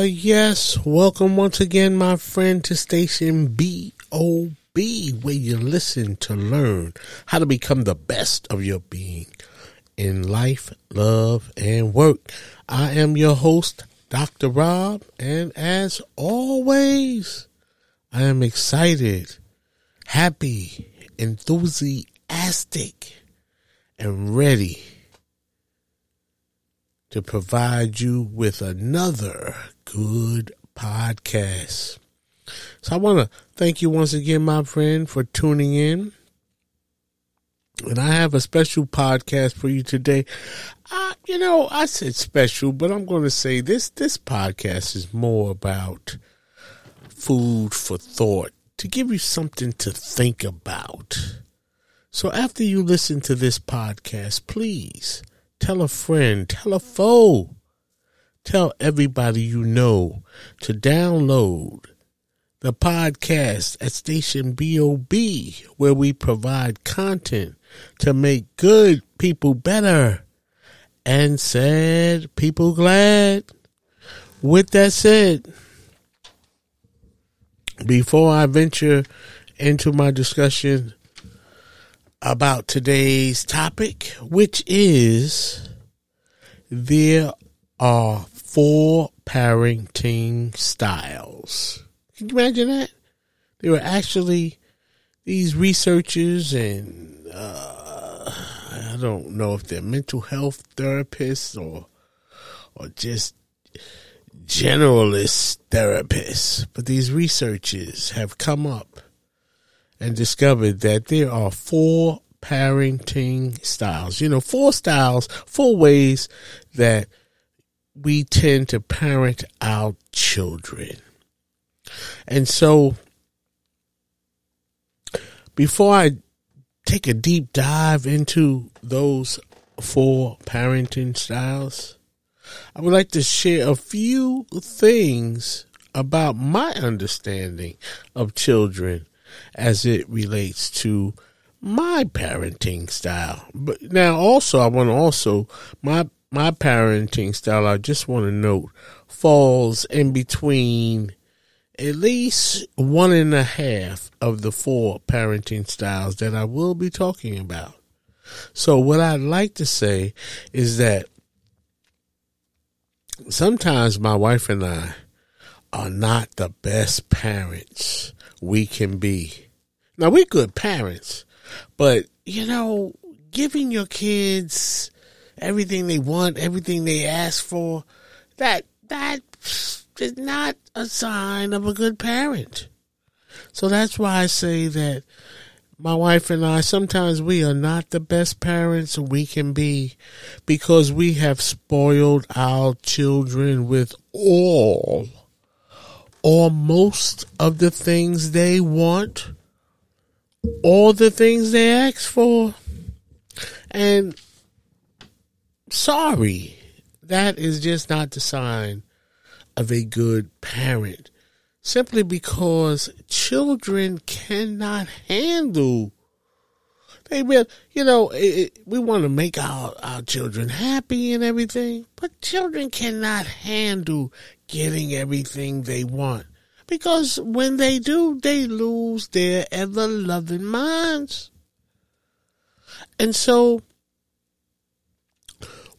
Ah, yes. Welcome once again, my friend, to station BOB, where you listen to learn how to become the best of your being in life, love, and work. I am your host, Dr. Rob, and as always, I am excited, happy, enthusiastic, and ready to provide you with another good podcast. So I want to thank you once again, my friend, for tuning in. And I have a special podcast for you today. Uh, you know, I said special, but I'm going to say this this podcast is more about food for thought to give you something to think about. So after you listen to this podcast, please tell a friend, tell a foe, tell everybody you know to download the podcast at Station BOB, where we provide content to make good people better and sad people glad. With that said, before I venture into my discussion about today's topic, which is there are four parenting styles. Can you imagine that? There were actually these researchers and uh, I don't know if they're mental health therapists or or just generalist therapists, but these researchers have come up and discovered that there are four parenting styles. You know, four styles, four ways that we tend to parent our children. And so, before I take a deep dive into those four parenting styles, I would like to share a few things about my understanding of children as it relates to my parenting style. But now also I want to also my my parenting style I just want to note falls in between at least one and a half of the four parenting styles that I will be talking about. So what I'd like to say is that sometimes my wife and I are not the best parents we can be. Now we're good parents, but you know, giving your kids everything they want, everything they ask for, that that is not a sign of a good parent. So that's why I say that my wife and I, sometimes we are not the best parents we can be because we have spoiled our children with all or most of the things they want, all the things they ask for. And sorry, that is just not the sign of a good parent simply because children cannot handle they will you know it, we want to make our, our children happy and everything but children cannot handle getting everything they want because when they do they lose their ever loving minds and so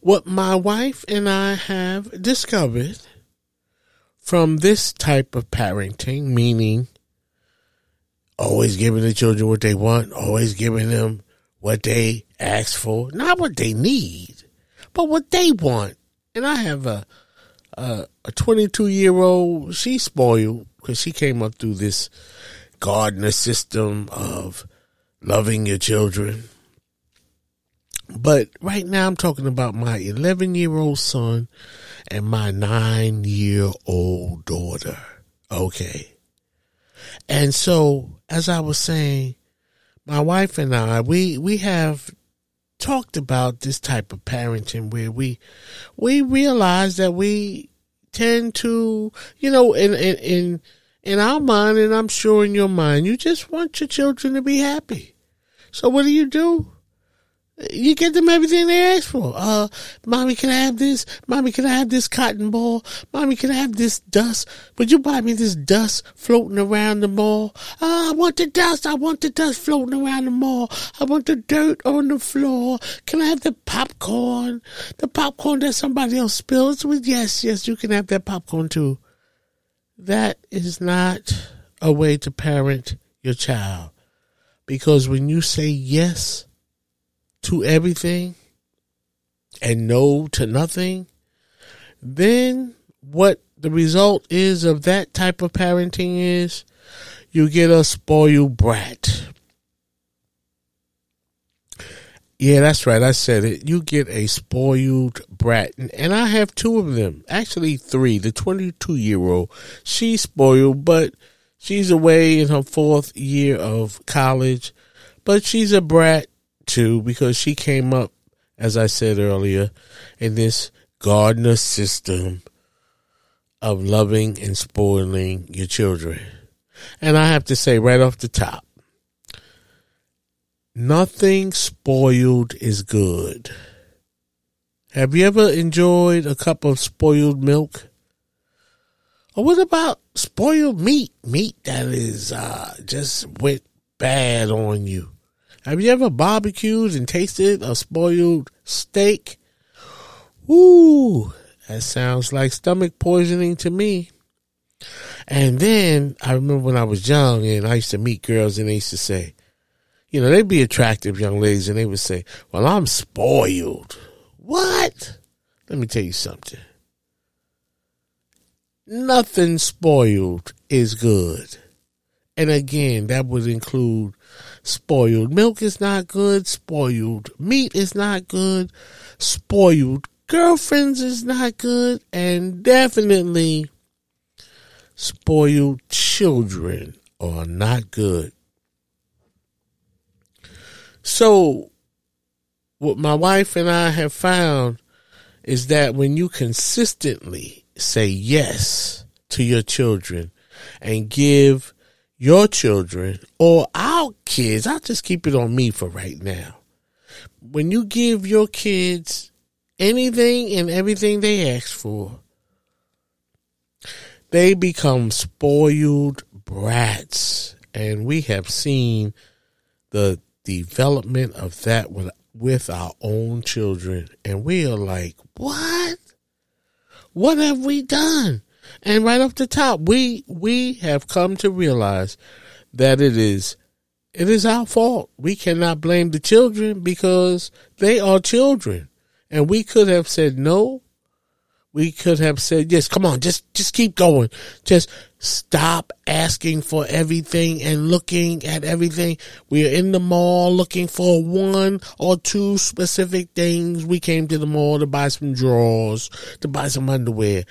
what my wife and i have discovered from this type of parenting, meaning always giving the children what they want, always giving them what they ask for, not what they need, but what they want. And I have a Uh, a, a 22 year old. She's spoiled because she came up through this Gardner system of loving your children. But right now, I'm talking about my 11 year old son and my nine year old daughter. Okay. And so, as I was saying, my wife and I, we, we have talked about this type of parenting where we, we realize that we tend to, you know, in, in, in, in our mind, and I'm sure in your mind, you just want your children to be happy. So what do you do? You get them everything they ask for. Uh, mommy, can I have this? Mommy, can I have this cotton ball? Mommy, can I have this dust? Would you buy me this dust floating around the mall? Uh, I want the dust. I want the dust floating around the mall. I want the dirt on the floor. Can I have the popcorn? The popcorn that somebody else spills? with? yes, yes, you can have that popcorn too. That is not a way to parent your child. Because when you say yes, to everything and no to nothing, then what the result is of that type of parenting is you get a spoiled brat. Yeah, that's right. I said it. You get a spoiled brat. And I have two of them. Actually, three. The 22 year old, she's spoiled, but she's away in her fourth year of college. But she's a brat too because she came up, as I said earlier, in this Gardner system of loving and spoiling your children. And I have to say right off the top, nothing spoiled is good. Have you ever enjoyed a cup of spoiled milk? Or what about spoiled meat? Meat that is uh, just went bad on you. Have you ever barbecued and tasted a spoiled steak? Ooh, that sounds like stomach poisoning to me. And then I remember when I was young and I used to meet girls and they used to say, you know, they'd be attractive young ladies and they would say, well, I'm spoiled. What? Let me tell you something. Nothing spoiled is good. And again, that would include spoiled milk is not good, spoiled meat is not good, spoiled girlfriends is not good, and definitely spoiled children are not good. So, what my wife and I have found is that when you consistently say yes to your children and give your children or our kids, I'll just keep it on me for right now. When you give your kids anything and everything they ask for, they become spoiled brats. And we have seen the development of that with, with our own children. And we are like, what? What have we done? And right off the top, we we have come to realize that it is it is our fault. We cannot blame the children because they are children. And we could have said no. We could have said, yes, come on, just, just keep going. Just stop asking for everything and looking at everything. We are in the mall looking for one or two specific things. We came to the mall to buy some drawers, to buy some underwear,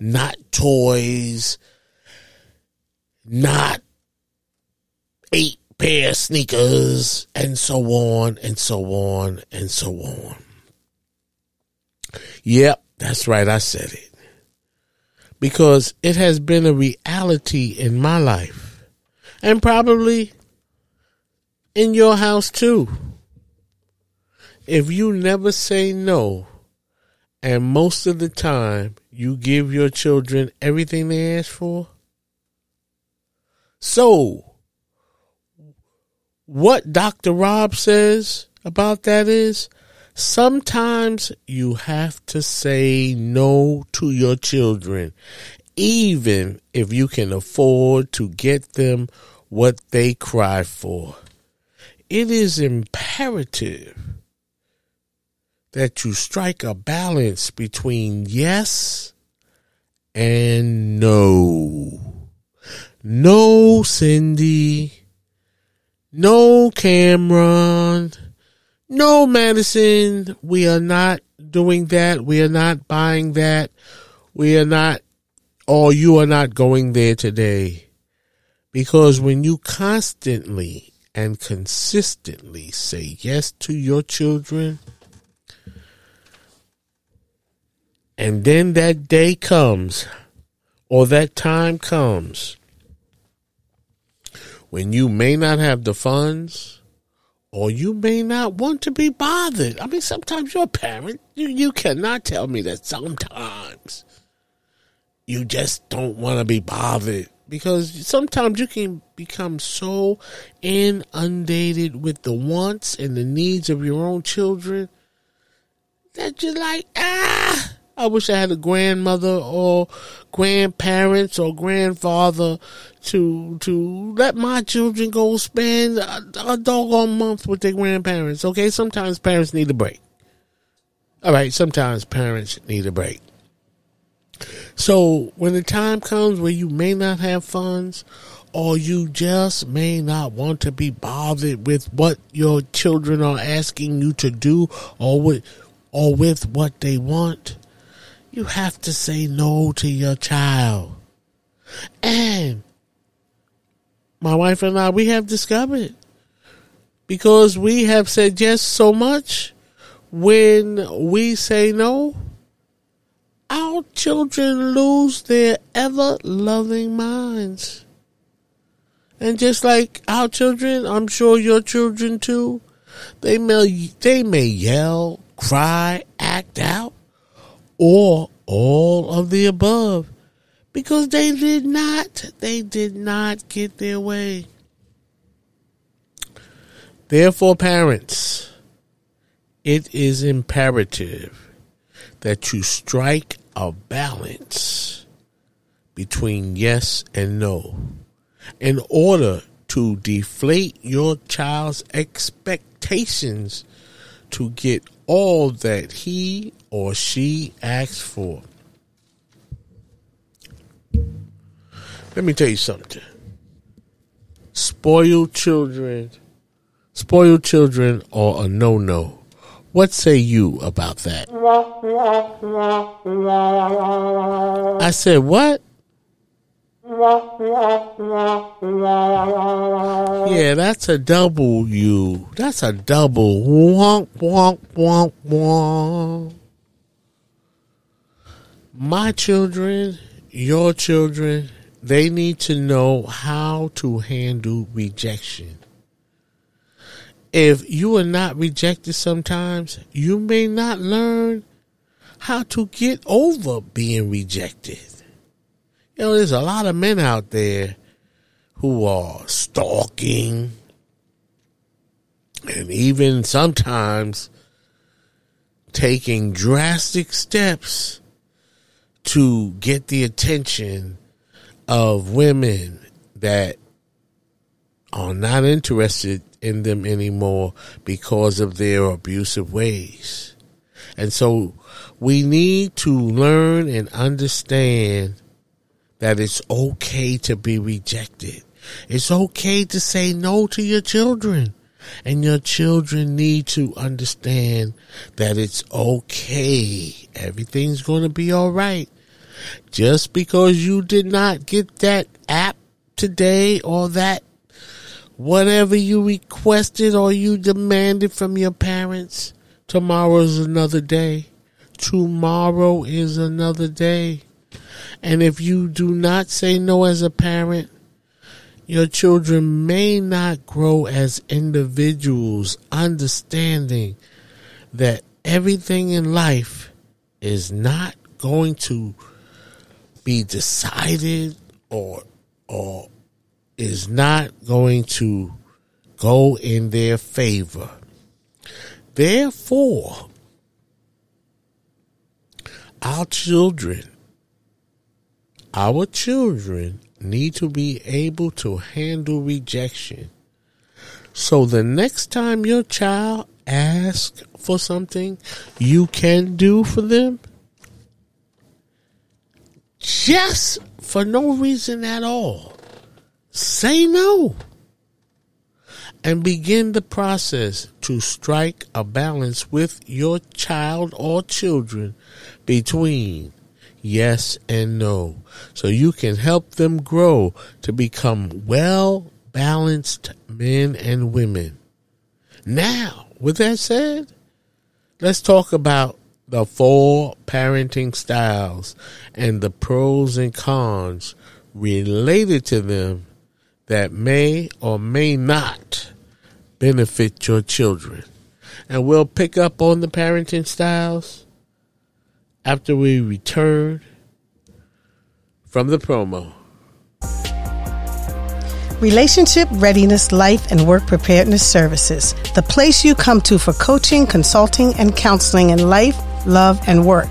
not toys, not eight pair of sneakers, and so on and so on and so on. Yep, that's right, I said it. Because it has been a reality in my life. And probably in your house too. If you never say no, and most of the time you give your children everything they ask for, so what Dr. Rob says about that is sometimes you have to say no to your children even if you can afford to get them what they cry for. It is imperative that you strike a balance between yes and no. No, Cindy. No, Cameron. No, Madison. We are not doing that. We are not buying that. We are not, or you are not going there today. Because when you constantly and consistently say yes to your children, and then that day comes, or that time comes, when you may not have the funds, or you may not want to be bothered. I mean, sometimes you're a parent. You, you cannot tell me that sometimes you just don't want to be bothered because sometimes you can become so inundated with the wants and the needs of your own children that you're like, ah, I wish I had a grandmother or grandparents or grandfather to to let my children go spend a, a doggone month with their grandparents. Okay, sometimes parents need a break. All right, sometimes parents need a break. So when the time comes where you may not have funds or you just may not want to be bothered with what your children are asking you to do or with or with what they want, you have to say no to your child. And my wife and I, we have discovered because we have said yes so much when we say no, our children lose their ever loving minds. And just like our children, I'm sure your children too, they may, they may yell, cry, act out, or all of the above because they did not, they did not get their way. Therefore, parents, it is imperative that you strike a balance between yes and no in order to deflate your child's expectations to get all that he or she asks for. Let me tell you something. Spoiled children, spoiled children are a no no. What say you about that? I said, what? Yeah, that's a double U. That's a double. Wonk, wonk, wonk, wonk. My children, your children, they need to know how to handle rejection if you are not rejected sometimes, you may not learn how to get over being rejected. You know, there's a lot of men out there who are stalking and even sometimes taking drastic steps to get the attention of women that are not interested in them anymore because of their abusive ways. And so we need to learn and understand that it's okay to be rejected. It's okay to say no to your children. And your children need to understand that it's okay. Everything's going to be all right. Just because you did not get that app today or that Whatever you requested or you demanded from your parents, tomorrow is another day. Tomorrow is another day. And if you do not say no as a parent, your children may not grow as individuals, understanding that everything in life is not going to be decided or or is not going to go in their favor. Therefore, our children our children need to be able to handle rejection. So the next time your child asks for something you can do for them, just for no reason at all, say no and begin the process to strike a balance with your child or children between yes and no so you can help them grow to become well balanced men and women. Now, with that said, let's talk about the four parenting styles and the pros and cons related to them that may or may not benefit your children. And we'll pick up on the parenting styles after we return from the promo. Relationship Readiness Life and Work Preparedness Services, the place you come to for coaching, consulting, and counseling in life, love, and work.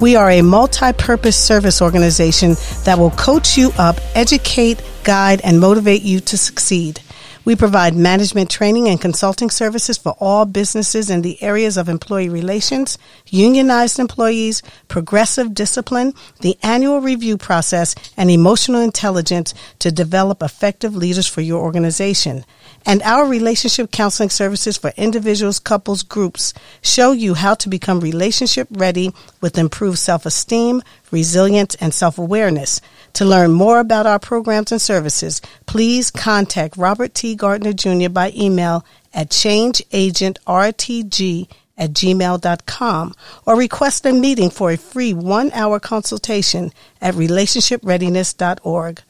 We are a multi purpose service organization that will coach you up, educate, guide, and motivate you to succeed. We provide management training and consulting services for all businesses in the areas of employee relations, unionized employees, progressive discipline, the annual review process, and emotional intelligence to develop effective leaders for your organization. And our relationship counseling services for individuals, couples, groups show you how to become relationship ready with improved self esteem, resilience, and self awareness. To learn more about our programs and services, please contact Robert T. Gardner Jr. by email at changeagentrtg at gmail.com or request a meeting for a free one hour consultation at relationshipreadiness.org.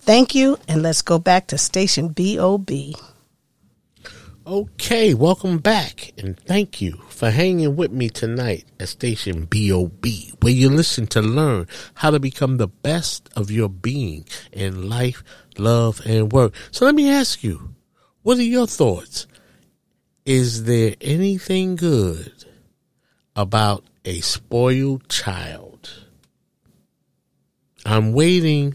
Thank you, and let's go back to station BOB. Okay, welcome back, and thank you for hanging with me tonight at Station BOB, where you listen to learn how to become the best of your being in life, love, and work. So let me ask you, what are your thoughts? Is there anything good about a spoiled child? I'm waiting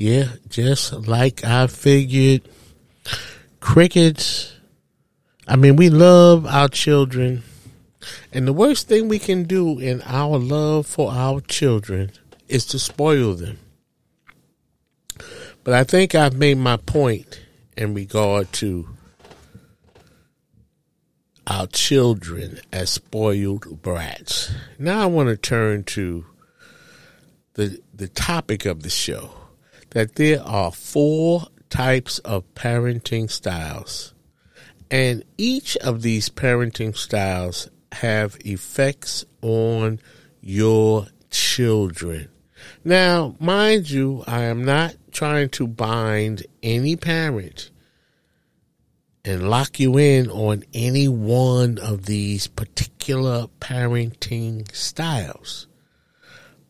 Yeah, just like I figured. Crickets. I mean, we love our children. And the worst thing we can do in our love for our children is to spoil them. But I think I've made my point in regard to our children as spoiled brats. Now I want to turn to the the topic of the show that there are four types of parenting styles. And each of these parenting styles have effects on your children. Now, mind you, I am not trying to bind any parent and lock you in on any one of these particular parenting styles.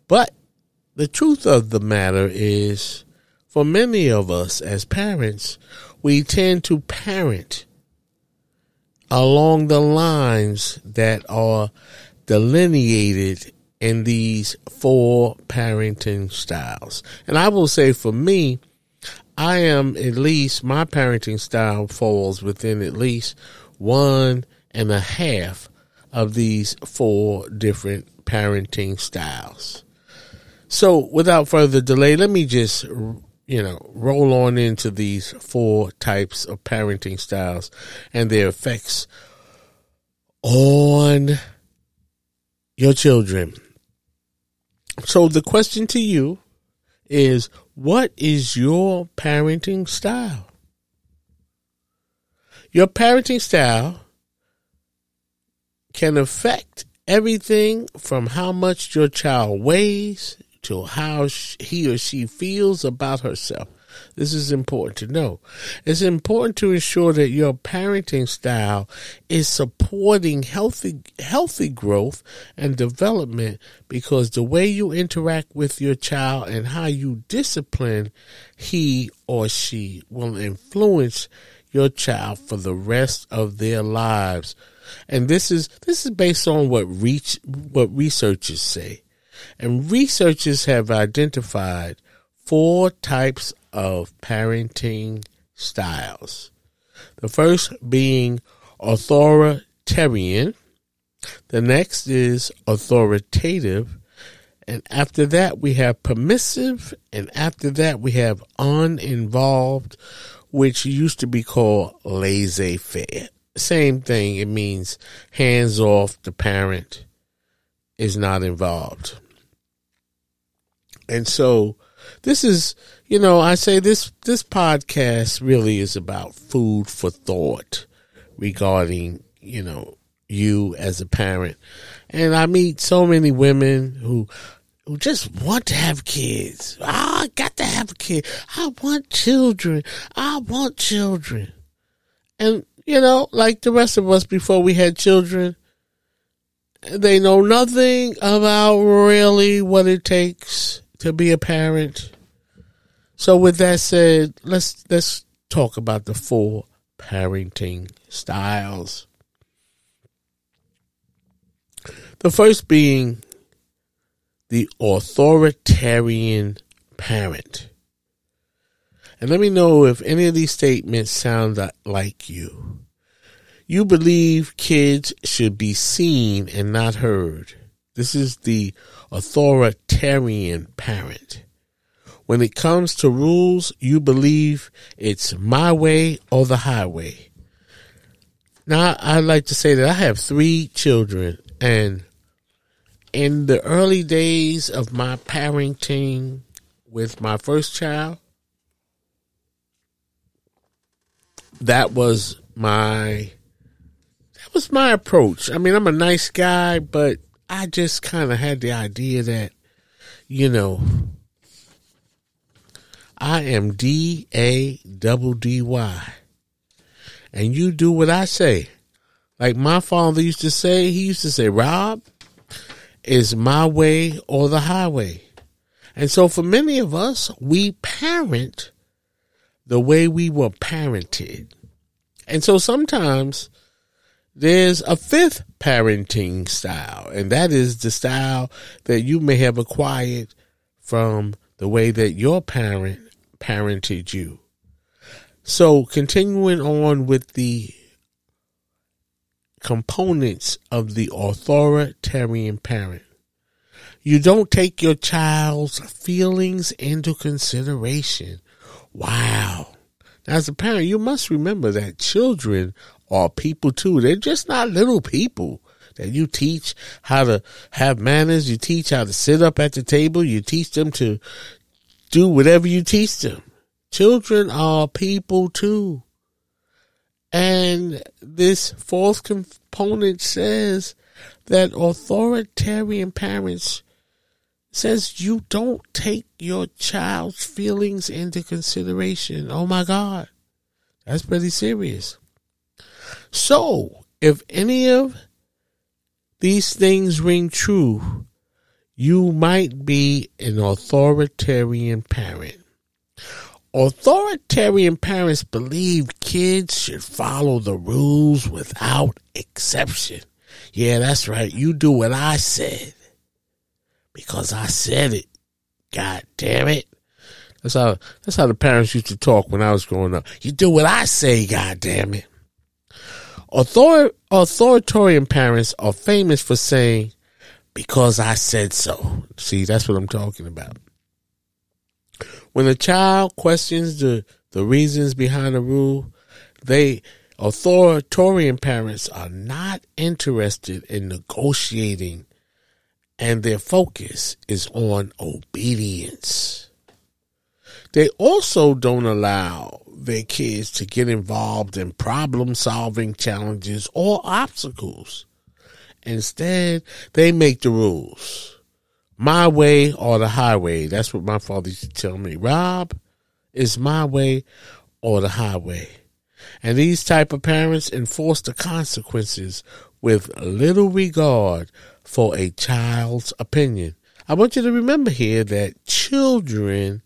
But the truth of the matter is for many of us as parents, we tend to parent along the lines that are delineated in these four parenting styles. And I will say for me, I am at least, my parenting style falls within at least one and a half of these four different parenting styles. So without further delay, let me just you know, roll on into these four types of parenting styles and their effects on your children. So the question to you is what is your parenting style? Your parenting style can affect everything from how much your child weighs to how he or she feels about herself. This is important to know. It's important to ensure that your parenting style is supporting healthy, healthy growth and development because the way you interact with your child and how you discipline he or she will influence your child for the rest of their lives. And this is, this is based on what reach, what researchers say. And researchers have identified four types of parenting styles. The first being authoritarian. The next is authoritative. And after that, we have permissive. And after that, we have uninvolved, which used to be called laissez faire. Same thing. It means hands off. The parent is not involved. And so this is, you know, I say this, this podcast really is about food for thought regarding, you know, you as a parent. And I meet so many women who, who just want to have kids. Oh, I got to have a kid. I want children. I want children. And, you know, like the rest of us before we had children, they know nothing about really what it takes to be a parent. So with that said, let's let's talk about the four parenting styles. The first being the authoritarian parent. And let me know if any of these statements sound like you. You believe kids should be seen and not heard. This is the authoritarian parent. When it comes to rules, you believe it's my way or the highway. Now, I'd like to say that I have three children, and in the early days of my parenting with my first child, that was my that was my approach. I mean, I'm a nice guy, but I just kind of had the idea that, you know, I am D A double D Y. And you do what I say. Like my father used to say, he used to say, Rob, is my way or the highway. And so for many of us, we parent the way we were parented. And so sometimes there's a fifth parenting style, and that is the style that you may have acquired from the way that your parent parented you. So, continuing on with the components of the authoritarian parent, you don't take your child's feelings into consideration. Wow. Now, as a parent, you must remember that children are people too. They're just not little people that you teach how to have manners. You teach how to sit up at the table. You teach them to do whatever you teach them. Children are people too. And this fourth component says that authoritarian parents says you don't take your child's feelings into consideration. Oh my God. That's pretty serious. So, if any of these things ring true, you might be an authoritarian parent. Authoritarian parents believe kids should follow the rules without exception. Yeah, that's right. You do what I said because I said it. God damn it. That's how that's how the parents used to talk when I was growing up. You do what I say, god damn it. Author, authoritarian parents are famous for saying, because I said so. See, that's what I'm talking about. When a child questions the, the reasons behind a rule, they, authoritarian parents are not interested in negotiating and their focus is on obedience. They also don't allow their kids to get involved in problem solving challenges or obstacles. Instead, they make the rules. My way or the highway. That's what my father used to tell me. Rob, is my way or the highway. And these type of parents enforce the consequences with little regard for a child's opinion. I want you to remember here that children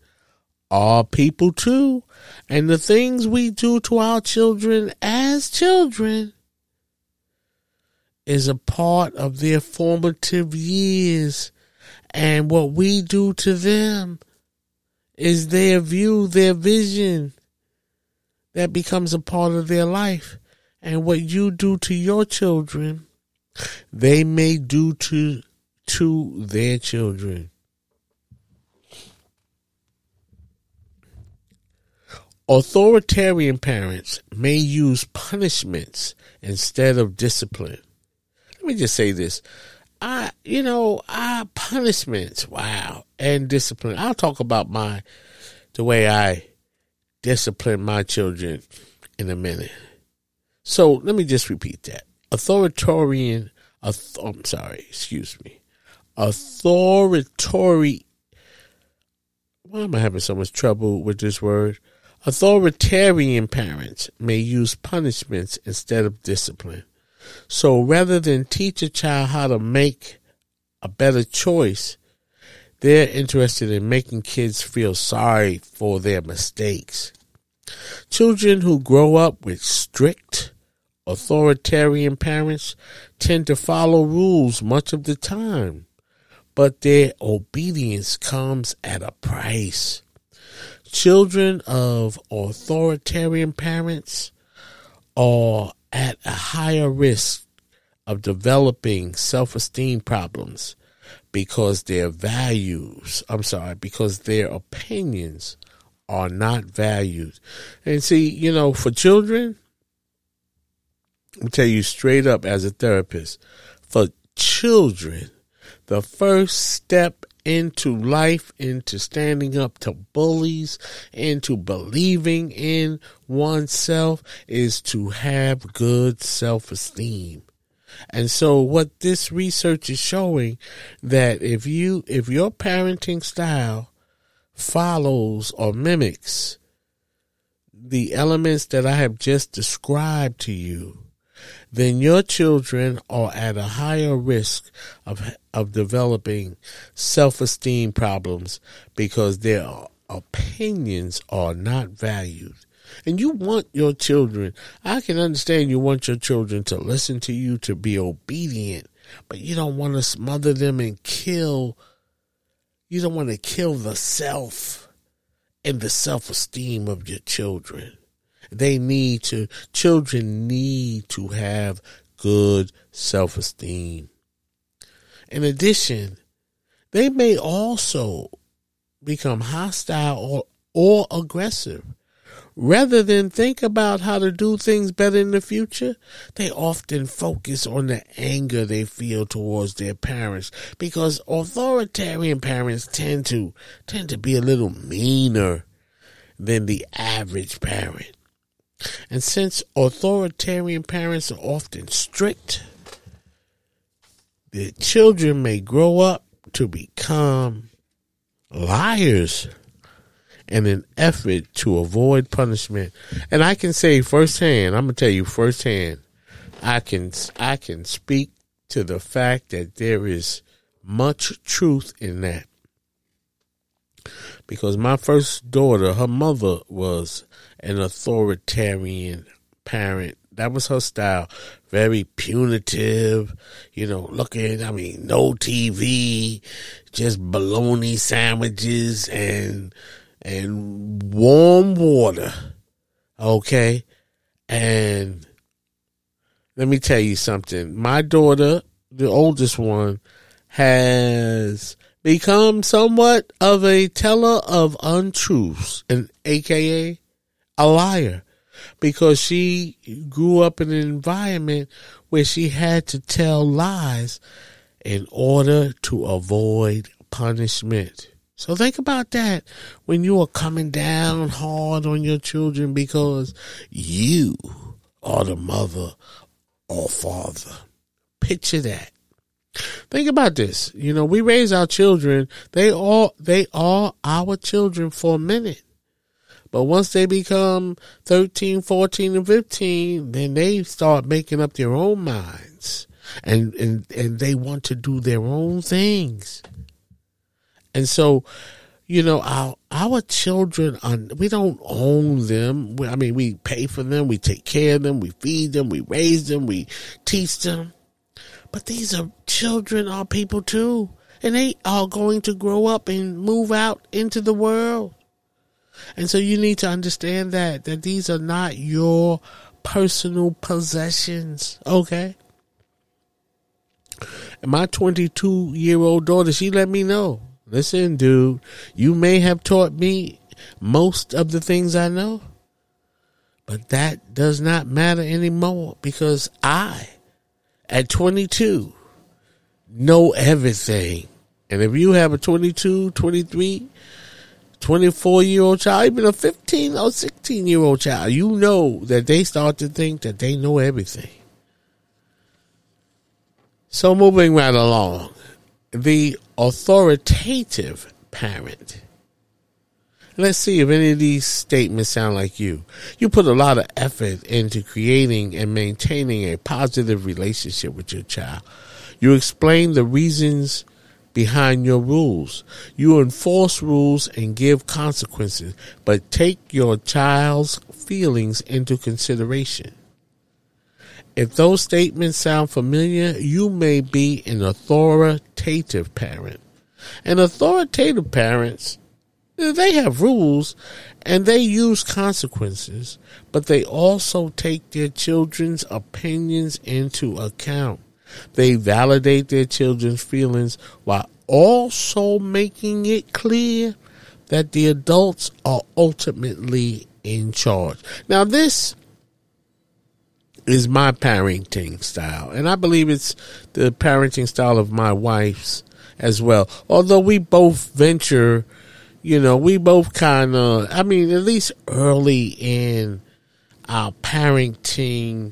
are people too. And the things we do to our children as children is a part of their formative years. And what we do to them is their view, their vision that becomes a part of their life. And what you do to your children, they may do to, to their children. Authoritarian parents may use punishments instead of discipline. Let me just say this. I, you know, I punishments, wow, and discipline. I'll talk about my, the way I discipline my children in a minute. So let me just repeat that. Authoritarian, auth- oh, I'm sorry, excuse me. Authoritarian, why am I having so much trouble with this word? Authoritarian parents may use punishments instead of discipline. So rather than teach a child how to make a better choice, they're interested in making kids feel sorry for their mistakes. Children who grow up with strict, authoritarian parents tend to follow rules much of the time, but their obedience comes at a price. Children of authoritarian parents are at a higher risk of developing self esteem problems because their values, I'm sorry, because their opinions are not valued. And see, you know, for children, I'll tell you straight up as a therapist, for children, the first step into life, into standing up to bullies, into believing in oneself is to have good self esteem. And so what this research is showing that if you, if your parenting style follows or mimics the elements that I have just described to you, then your children are at a higher risk of of developing self-esteem problems because their opinions are not valued. And you want your children, I can understand you want your children to listen to you, to be obedient, but you don't want to smother them and kill, you don't want to kill the self and the self esteem of your children. They need to, children need to have good self esteem. In addition, they may also become hostile or, or aggressive. Rather than think about how to do things better in the future, they often focus on the anger they feel towards their parents because authoritarian parents tend to tend to be a little meaner than the average parent. And since authoritarian parents are often strict, the children may grow up to become liars in an effort to avoid punishment. And I can say firsthand, I'm gonna tell you firsthand, I can I can speak to the fact that there is much truth in that. Because my first daughter, her mother was an authoritarian parent. That was her style. Very punitive, you know, looking, I mean, no TV, just bologna sandwiches and, and warm water. Okay. And let me tell you something. My daughter, the oldest one, has become somewhat of a teller of untruths, and AKA a liar because she grew up in an environment where she had to tell lies in order to avoid punishment. So think about that when you are coming down hard on your children because you are the mother or father. Picture that. Think about this. You know, we raise our children. They all, they are our children for a minute. But once they become 13, 14, and 15, then they start making up their own minds and, and, and they want to do their own things. And so, you know, our, our children are, we don't own them. I mean, we pay for them. We take care of them. We feed them. We raise them. We teach them. But these are children, are people too. And they are going to grow up and move out into the world. And so you need to understand that, that these are not your personal possessions. Okay. And my 22 year old daughter, she let me know, listen, dude, you may have taught me most of the things I know, but that does not matter anymore because I at 22 know everything. And if you have a 22, 23, 24 year old child, even a 15 or 16 year old child, you know that they start to think that they know everything. So moving right along, the authoritative parent Let's see if any of these statements sound like you. You put a lot of effort into creating and maintaining a positive relationship with your child. You explain the reasons behind your rules. You enforce rules and give consequences, but take your child's feelings into consideration. If those statements sound familiar, you may be an authoritative parent. And authoritative parents they have rules and they use consequences, but they also take their children's opinions into account. They validate their children's feelings while also making it clear that the adults are ultimately in charge. Now, this is my parenting style, and I believe it's the parenting style of my wife's as well. Although we both venture you know, we both kind of, I mean, at least early in our parenting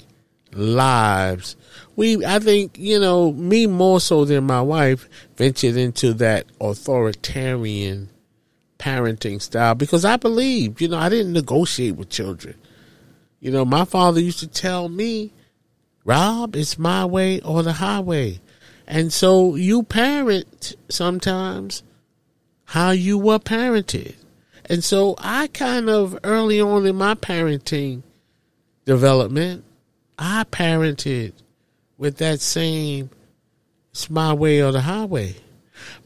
lives, we, I think, you know, me more so than my wife ventured into that authoritarian parenting style because I believe, you know, I didn't negotiate with children. You know, my father used to tell me, Rob, it's my way or the highway. And so you parent sometimes how you were parented. And so I kind of early on in my parenting development, I parented with that same it's my way or the highway.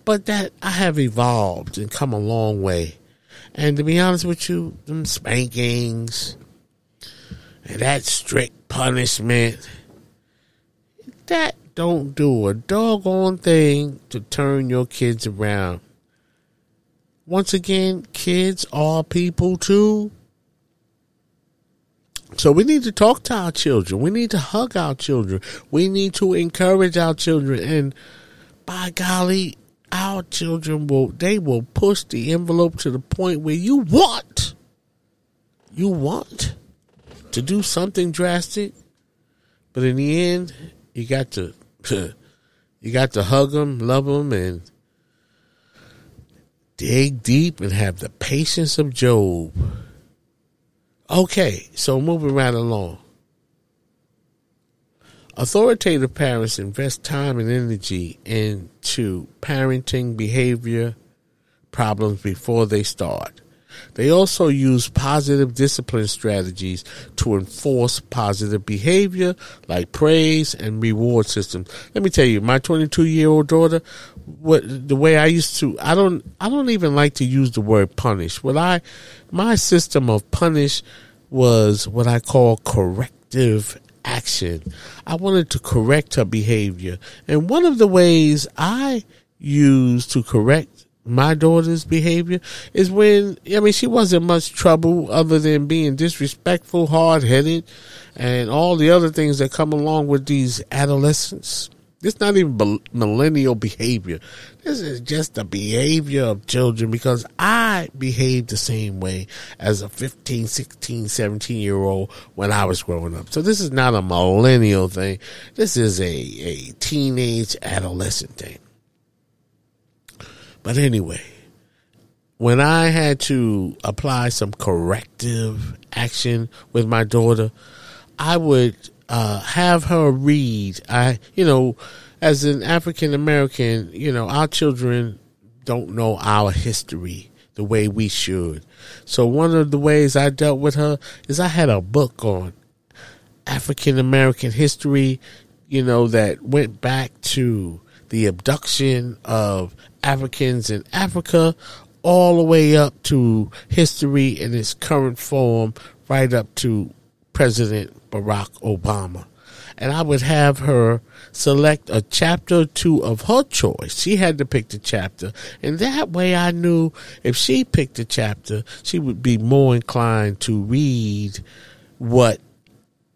But that I have evolved and come a long way. And to be honest with you, them spankings and that strict punishment, that don't do a doggone thing to turn your kids around once again, kids are people too. So we need to talk to our children. We need to hug our children. We need to encourage our children. And by golly, our children will, they will push the envelope to the point where you want, you want to do something drastic. But in the end, you got to, you got to hug them, love them, and dig deep and have the patience of Job. Okay, so moving right along. Authoritative parents invest time and energy into parenting behavior problems before they start. They also use positive discipline strategies to enforce positive behavior like praise and reward systems. Let me tell you, my 22 year old daughter, what the way I used to, I don't, I don't even like to use the word punish. What I, my system of punish was what I call corrective action. I wanted to correct her behavior. And one of the ways I used to correct my daughter's behavior is when I mean she wasn't much trouble other than being disrespectful, hard headed, and all the other things that come along with these adolescents. This not even millennial behavior. This is just the behavior of children because I behaved the same way as a 15, 16, 17 year old when I was growing up. So this is not a millennial thing. This is a, a teenage adolescent thing. But anyway, when I had to apply some corrective action with my daughter, I would uh, have her read. I, you know, as an African American, you know, our children don't know our history the way we should. So one of the ways I dealt with her is I had a book on African American history, you know, that went back to the abduction of Africans in Africa all the way up to history in its current form, right up to President Barack Obama. And I would have her select a chapter or two of her choice. She had to pick the chapter. And that way I knew if she picked a chapter, she would be more inclined to read what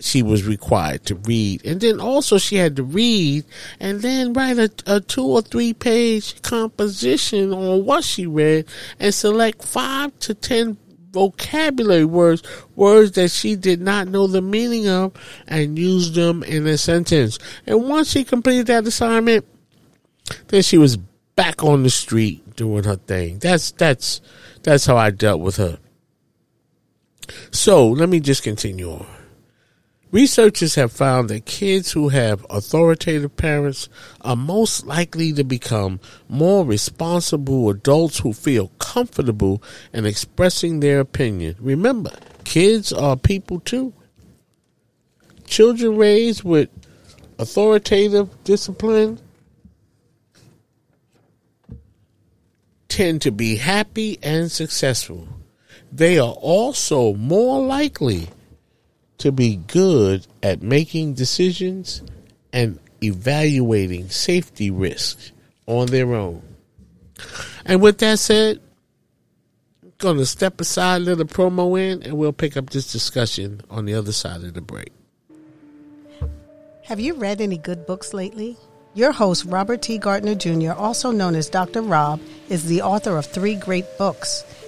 she was required to read. And then also she had to read and then write a, a, two or three page composition on what she read and select five to ten vocabulary words, words that she did not know the meaning of and use them in a sentence. And once she completed that assignment, then she was back on the street doing her thing. That's, that's, that's how I dealt with her. So let me just continue on. Researchers have found that kids who have authoritative parents are most likely to become more responsible adults who feel comfortable in expressing their opinion. Remember, kids are people too. Children raised with authoritative discipline tend to be happy and successful. They are also more likely to be good at making decisions and evaluating safety risks on their own. And with that said, I'm going to step aside, let the promo in, and we'll pick up this discussion on the other side of the break. Have you read any good books lately? Your host, Robert T. Gardner Jr., also known as Dr. Rob, is the author of three great books.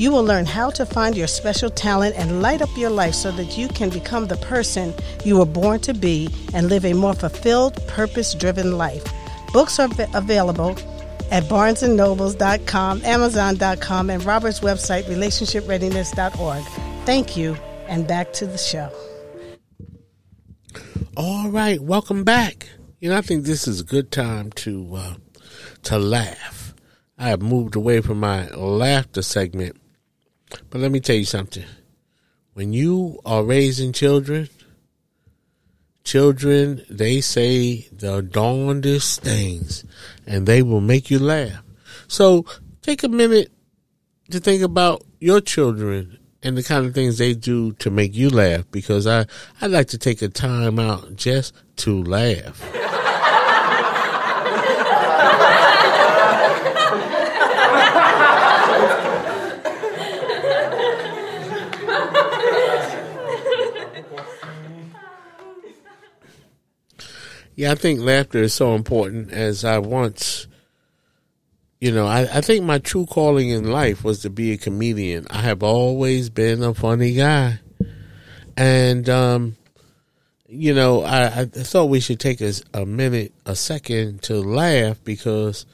you will learn how to find your special talent and light up your life so that you can become the person you were born to be and live a more fulfilled, purpose driven life. Books are available at barnesandnobles.com, amazon.com, and Robert's website, relationshipreadiness.org. Thank you, and back to the show. All right, welcome back. You know, I think this is a good time to uh, to laugh. I have moved away from my laughter segment but let me tell you something. When you are raising children, children, they say the darndest things and they will make you laugh. So take a minute to think about your children and the kind of things they do to make you laugh because I, I like to take a time out just to laugh. Yeah, I think laughter is so important as I once, you know, I, I think my true calling in life was to be a comedian. I have always been a funny guy. And, um, you know, I, I thought we should take a, a minute, a second to laugh because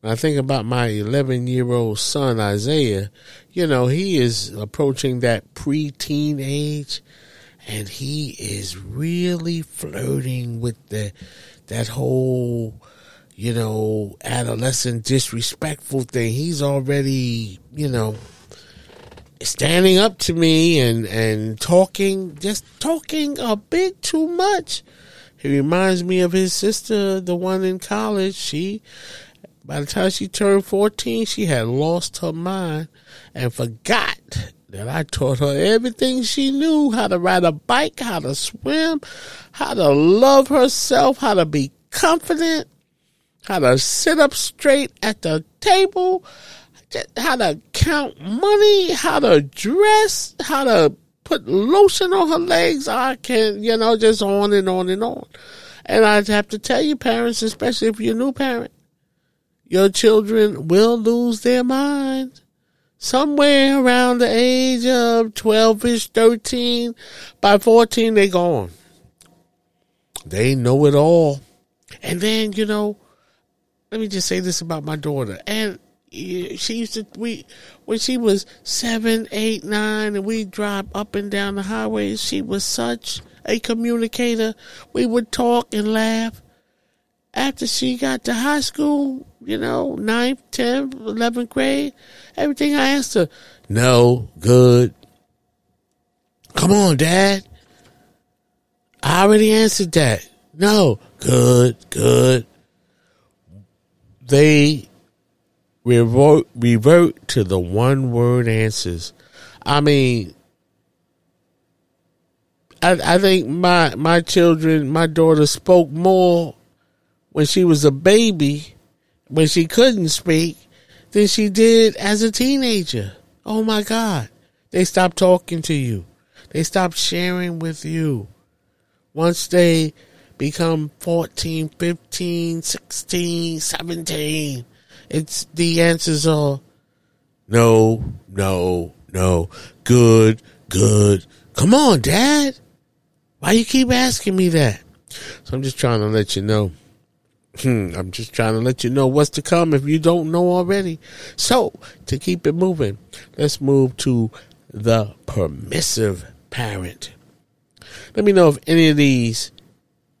when I think about my 11 year old son, Isaiah, you know, he is approaching that preteen age and he is really flirting with the that whole you know adolescent disrespectful thing he's already you know standing up to me and and talking just talking a bit too much He reminds me of his sister, the one in college. She, by the time she turned 14, she had lost her mind and forgot that I taught her everything she knew how to ride a bike, how to swim, how to love herself, how to be confident, how to sit up straight at the table, how to count money, how to dress, how to put lotion on her legs. I can, you know, just on and on and on. And I have to tell you, parents, especially if you're a new parent, your children will lose their minds somewhere around the age of 12 ish, 13. By 14, they're gone. They know it all. And then, you know, let me just say this about my daughter. And she used to we when she was seven, eight, nine, and we drive up and down the highways. She was such a communicator. We would talk and laugh. After she got to high school, you know, ninth, tenth, eleventh grade, everything I asked her, no, good. Come on, Dad. I already answered that. No, good, good. They revert, revert to the one word answers. I mean, I, I think my my children, my daughter spoke more when she was a baby, when she couldn't speak, than she did as a teenager. Oh my God. They stop talking to you. They stop sharing with you. Once they become 14, 15, 16, 17, it's the answers are no, no, no, good, good. Come on, Dad. Why you keep asking me that? So I'm just trying to let you know. Hmm, I'm just trying to let you know what's to come if you don't know already. So to keep it moving, let's move to the permissive parent. Let me know if any of these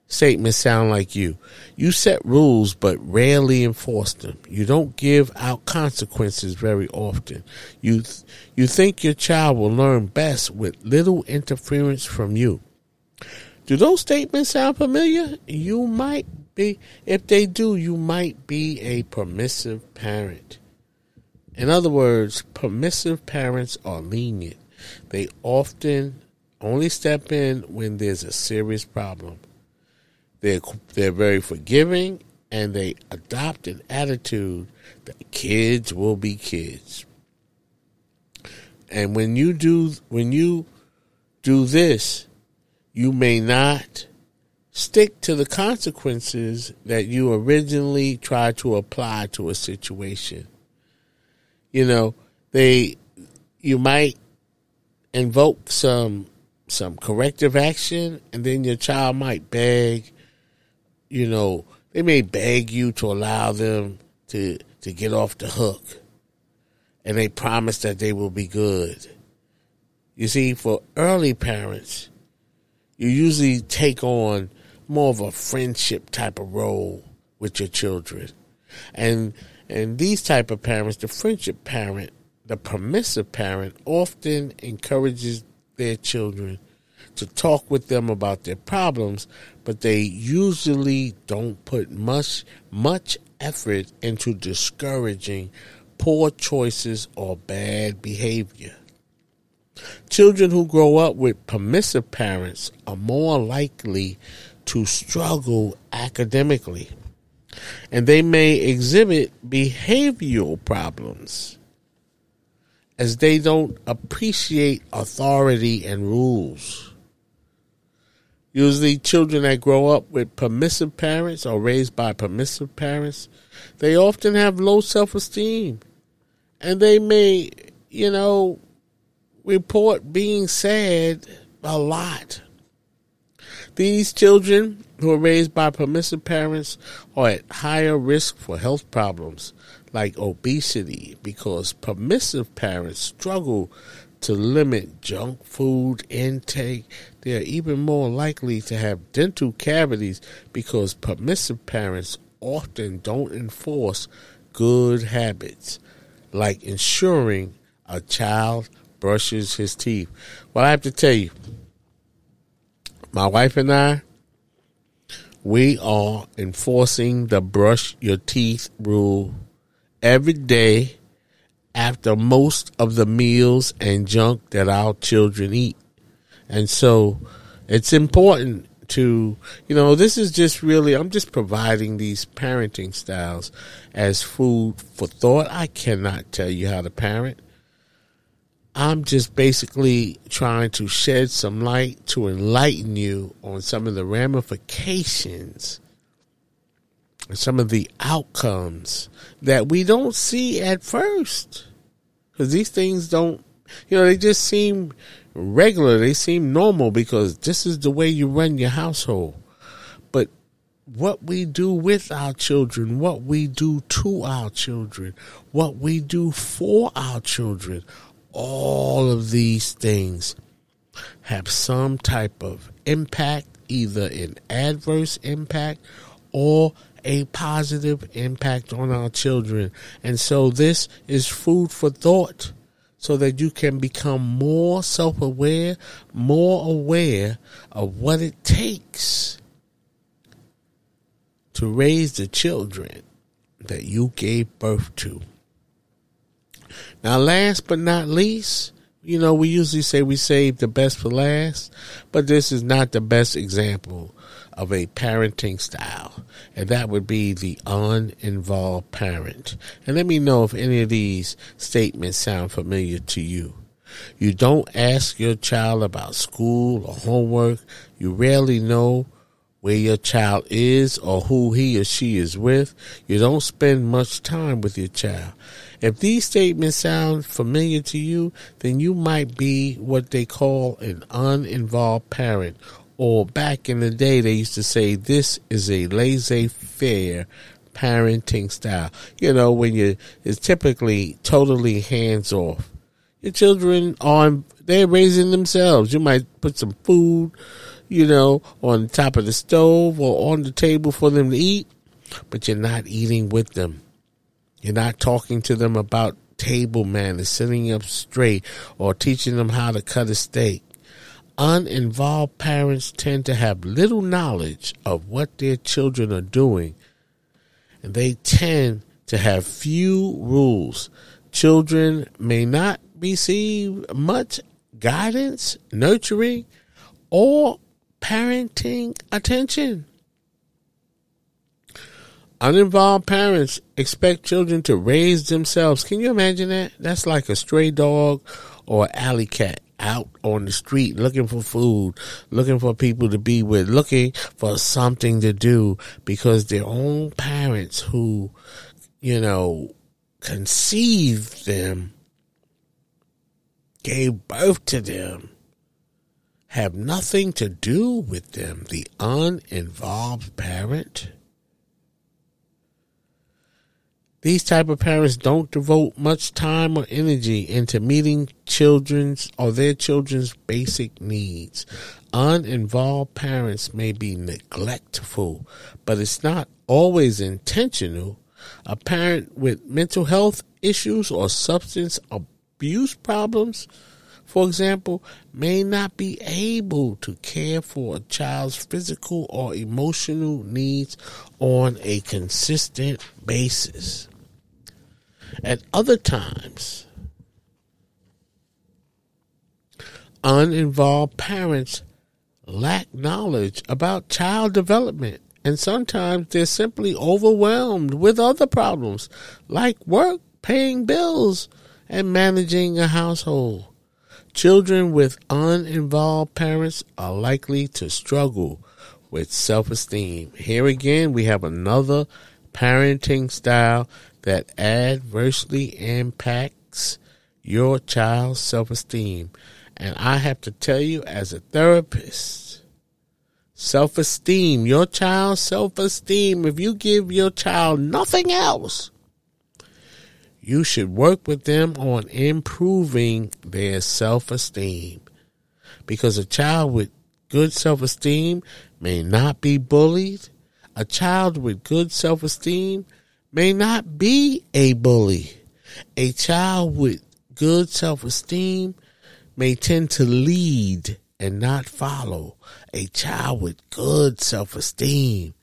statements sound like you. You set rules but rarely enforce them. You don't give out consequences very often. You th- you think your child will learn best with little interference from you. Do those statements sound familiar? You might be if they do, you might be a permissive parent. In other words, permissive parents are lenient. They often only step in when there's a serious problem. They're, they're very forgiving and they adopt an attitude that kids will be kids. And when you do when you do this, you may not stick to the consequences that you originally tried to apply to a situation. You know, they you might invoke some some corrective action and then your child might beg you know, they may beg you to allow them to to get off the hook. And they promise that they will be good. You see, for early parents, you usually take on more of a friendship type of role with your children. And and these type of parents, the friendship parent, the permissive parent often encourages their children to talk with them about their problems, but they usually don't put much much effort into discouraging poor choices or bad behavior. Children who grow up with permissive parents are more likely to struggle academically, and they may exhibit behavioral problems as they don't appreciate authority and rules. Usually, children that grow up with permissive parents or raised by permissive parents, they often have low self esteem. And they may, you know, report being sad a lot. These children who are raised by permissive parents are at higher risk for health problems like obesity because permissive parents struggle to limit junk food intake. They are even more likely to have dental cavities because permissive parents often don't enforce good habits, like ensuring a child brushes his teeth. Well, I have to tell you, my wife and I, we are enforcing the brush your teeth rule every day after most of the meals and junk that our children eat. And so it's important to, you know, this is just really, I'm just providing these parenting styles as food for thought. I cannot tell you how to parent. I'm just basically trying to shed some light to enlighten you on some of the ramifications and some of the outcomes that we don't see at first. Because these things don't, you know, they just seem regular. They seem normal because this is the way you run your household. But what we do with our children, what we do to our children, what we do for our children all of these things have some type of impact, either an adverse impact or a positive impact on our children. And so this is food for thought so that you can become more self aware, more aware of what it takes to raise the children that you gave birth to. Now, last but not least, you know, we usually say we save the best for last, but this is not the best example of a parenting style, and that would be the uninvolved parent. And let me know if any of these statements sound familiar to you. You don't ask your child about school or homework. You rarely know where your child is or who he or she is with. You don't spend much time with your child. If these statements sound familiar to you, then you might be what they call an uninvolved parent. Or back in the day, they used to say this is a laissez faire parenting style. You know, when you, it's typically totally hands off. Your children are, they're raising themselves. You might put some food, you know, on top of the stove or on the table for them to eat, but you're not eating with them. You're not talking to them about table manners, sitting up straight, or teaching them how to cut a steak. Uninvolved parents tend to have little knowledge of what their children are doing, and they tend to have few rules. Children may not receive much guidance, nurturing, or parenting attention. Uninvolved parents expect children to raise themselves. Can you imagine that? That's like a stray dog or alley cat out on the street looking for food, looking for people to be with, looking for something to do because their own parents who, you know, conceived them, gave birth to them, have nothing to do with them. The uninvolved parent These type of parents don't devote much time or energy into meeting children's or their children's basic needs. Uninvolved parents may be neglectful, but it's not always intentional. A parent with mental health issues or substance abuse problems for example, may not be able to care for a child's physical or emotional needs on a consistent basis. At other times, uninvolved parents lack knowledge about child development, and sometimes they're simply overwhelmed with other problems like work, paying bills, and managing a household. Children with uninvolved parents are likely to struggle with self esteem. Here again, we have another parenting style that adversely impacts your child's self esteem. And I have to tell you, as a therapist, self esteem, your child's self esteem, if you give your child nothing else, you should work with them on improving their self esteem. Because a child with good self esteem may not be bullied. A child with good self esteem may not be a bully. A child with good self esteem may tend to lead and not follow. A child with good self esteem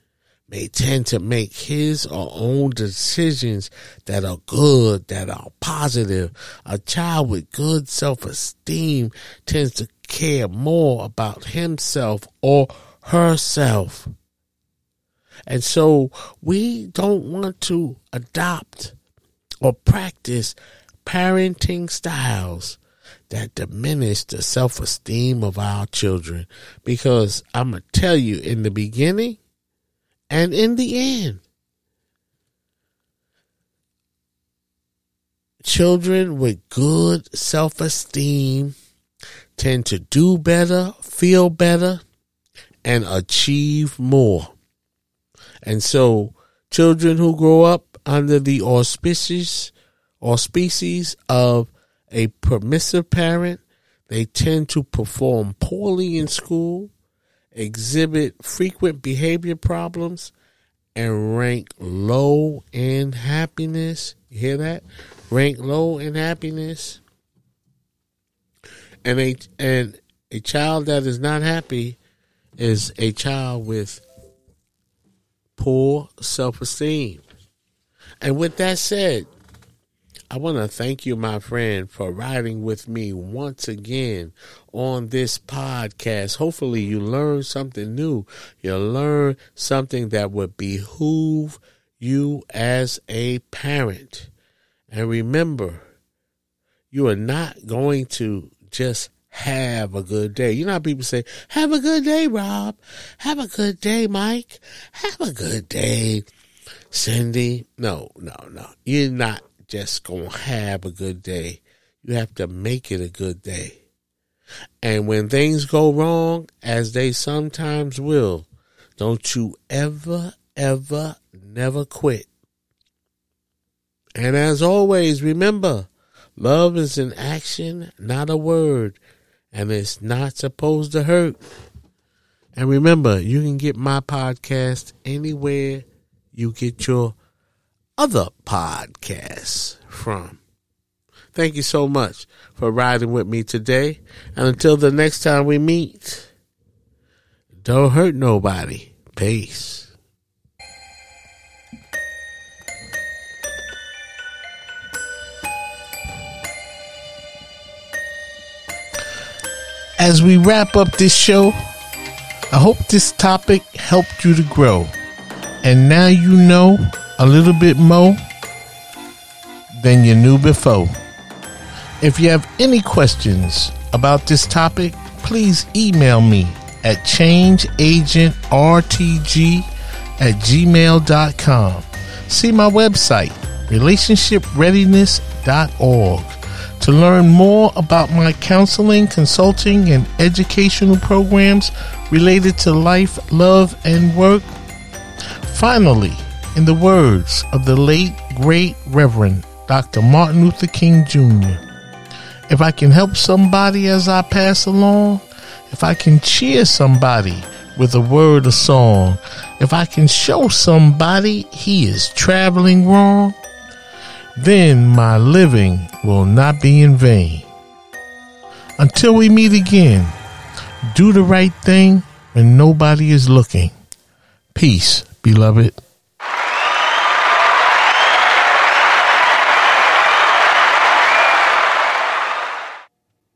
may tend to make his or own decisions that are good, that are positive. A child with good self esteem tends to care more about himself or herself. And so we don't want to adopt or practice parenting styles that diminish the self esteem of our children. Because I'm going to tell you, in the beginning and in the end, children with good self esteem tend to do better, feel better, and achieve more. And so, children who grow up under the auspices or species of a permissive parent, they tend to perform poorly in school, exhibit frequent behavior problems, and rank low in happiness. You hear that? Rank low in happiness. And a and a child that is not happy is a child with poor self esteem. And with that said, I want to thank you, my friend, for riding with me once again on this podcast. Hopefully, you learned something new. You learned something that would behoove you as a parent. And remember, you are not going to just have a good day. You know how people say, have a good day, Rob. Have a good day, Mike. Have a good day, Cindy. No, no, no. You're not just gonna have a good day. You have to make it a good day. And when things go wrong, as they sometimes will, don't you ever, ever, never quit. And as always, remember, love is an action, not a word, and it's not supposed to hurt. And remember, you can get my podcast anywhere you get your other podcasts from. Thank you so much for riding with me today. And until the next time we meet, don't hurt nobody. Peace. As we wrap up this show, I hope this topic helped you to grow. And now you know a little bit more than you knew before. If you have any questions about this topic, please email me at changeagentrtg at gmail.com. See my website, relationshipreadiness.org, to learn more about my counseling, consulting, and educational programs related to life, love, and work. Finally, in the words of the late, great Reverend Dr. Martin Luther King Jr., if I can help somebody as I pass along, if I can cheer somebody with a word or song, if I can show somebody he is traveling wrong, then my living will not be in vain. Until we meet again, do the right thing when nobody is looking. Peace, beloved.